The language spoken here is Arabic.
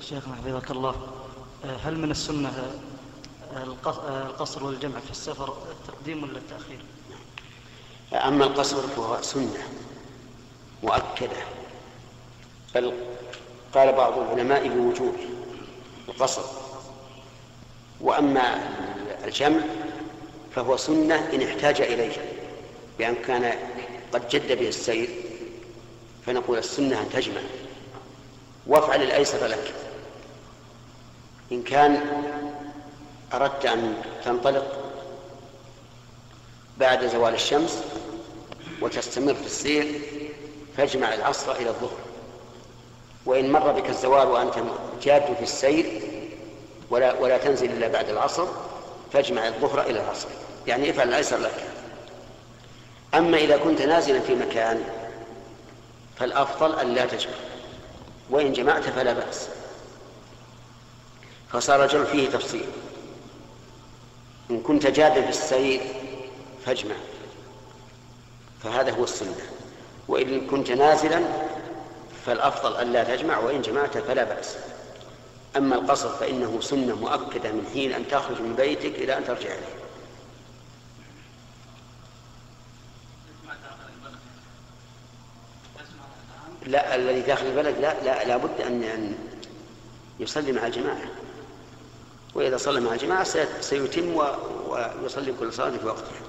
شيخنا حفظك الله هل من السنة القصر والجمع في السفر التقديم ولا التأخير؟ أما القصر فهو سنة مؤكدة بل قال بعض العلماء بوجوب القصر. وأما الجمع فهو سنة إن احتاج إليه بأن كان قد جد به السير فنقول السنة أن تجمع. وافعل الأيسر لك. إن كان أردت أن تنطلق بعد زوال الشمس وتستمر في السير فاجمع العصر إلى الظهر. وإن مر بك الزوال وأنت جاد في السير ولا, ولا تنزل إلا بعد العصر فاجمع الظهر إلى العصر. يعني افعل الأيسر لك. أما إذا كنت نازلا في مكان فالأفضل أن لا تجمع. وإن جمعت فلا بأس. فصار الجمع فيه تفصيل. إن كنت جادا في السير فاجمع. فهذا هو السنة. وإن كنت نازلا فالأفضل أن لا تجمع وإن جمعت فلا بأس. أما القصر فإنه سنة مؤكدة من حين أن تخرج من بيتك إلى أن ترجع إليه. لا الذي داخل البلد لا لا لابد أن أن يصلي مع الجماعة. وإذا صلى مع الجماعة سيتم ويصلي كل صلاة في وقتها.